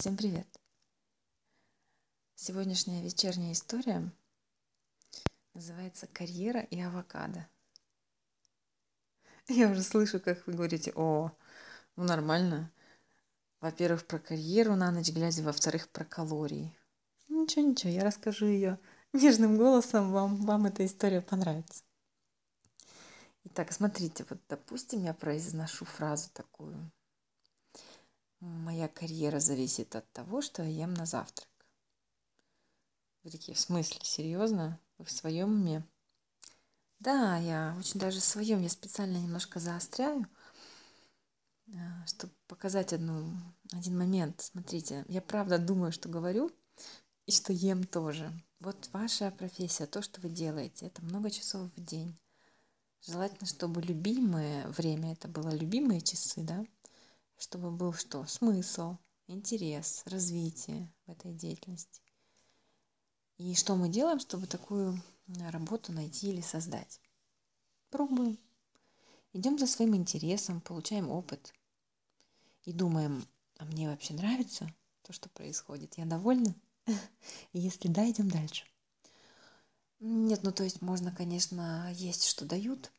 Всем привет! Сегодняшняя вечерняя история называется «Карьера и авокадо». Я уже слышу, как вы говорите, о, ну нормально. Во-первых, про карьеру на ночь глядя, во-вторых, про калории. Ничего, ничего, я расскажу ее нежным голосом, вам, вам эта история понравится. Итак, смотрите, вот допустим, я произношу фразу такую – Моя карьера зависит от того, что я ем на завтрак. Вы такие, в смысле, серьезно? Вы в своем уме? Да, я очень даже в своем. Я специально немножко заостряю, а, чтобы показать одну, один момент. Смотрите, я правда думаю, что говорю, и что ем тоже. Вот ваша профессия, то, что вы делаете, это много часов в день. Желательно, чтобы любимое время, это было любимые часы, да, чтобы был что? Смысл, интерес, развитие в этой деятельности. И что мы делаем, чтобы такую работу найти или создать? Пробуем. Идем за своим интересом, получаем опыт и думаем, а мне вообще нравится то, что происходит? Я довольна? И если да, идем дальше. Нет, ну то есть можно, конечно, есть, что дают,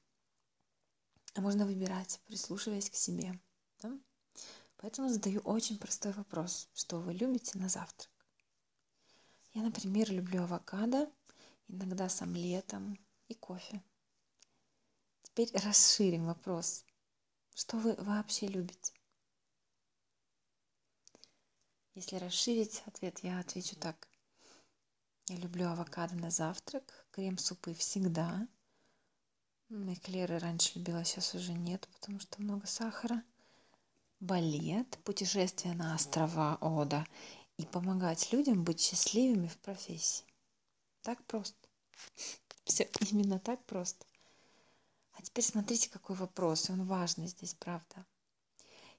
а можно выбирать, прислушиваясь к себе. Да? Поэтому задаю очень простой вопрос. Что вы любите на завтрак? Я, например, люблю авокадо, иногда с омлетом и кофе. Теперь расширим вопрос. Что вы вообще любите? Если расширить ответ, я отвечу так. Я люблю авокадо на завтрак, крем-супы всегда. Эклеры раньше любила, сейчас уже нет, потому что много сахара балет, путешествие на острова Ода и помогать людям быть счастливыми в профессии. Так просто. Все именно так просто. А теперь смотрите, какой вопрос, он важный здесь, правда.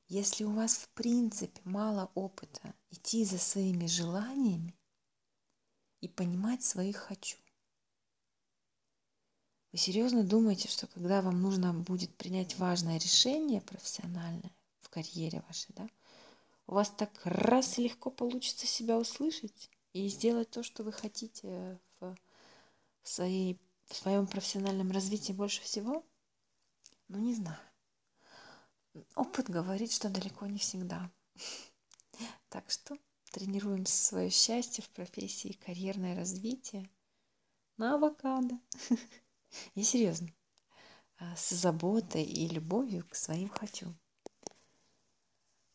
Если у вас в принципе мало опыта идти за своими желаниями и понимать своих хочу, вы серьезно думаете, что когда вам нужно будет принять важное решение профессиональное, карьере вашей, да, у вас так раз и легко получится себя услышать и сделать то, что вы хотите в, своей, в своем профессиональном развитии больше всего? Ну, не знаю. Опыт говорит, что далеко не всегда. Так что тренируем свое счастье в профессии, карьерное развитие на авокадо. И серьезно. А, с заботой и любовью к своим хочу.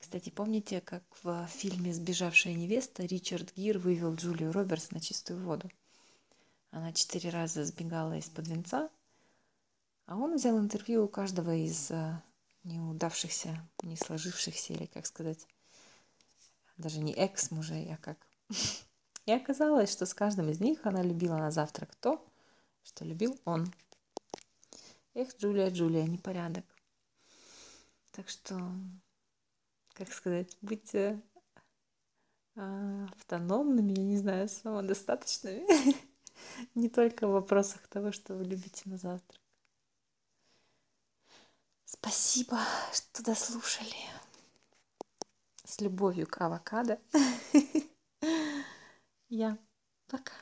Кстати, помните, как в фильме «Сбежавшая невеста» Ричард Гир вывел Джулию Робертс на чистую воду? Она четыре раза сбегала из-под венца, а он взял интервью у каждого из э, неудавшихся, не сложившихся, или, как сказать, даже не экс-мужей, а как. И оказалось, что с каждым из них она любила на завтрак то, что любил он. Эх, Джулия, Джулия, непорядок. Так что как сказать, быть э, автономными, я не знаю, самодостаточными. Не только в вопросах того, что вы любите на завтрак. Спасибо, что дослушали. С любовью к авокадо. Я. Пока.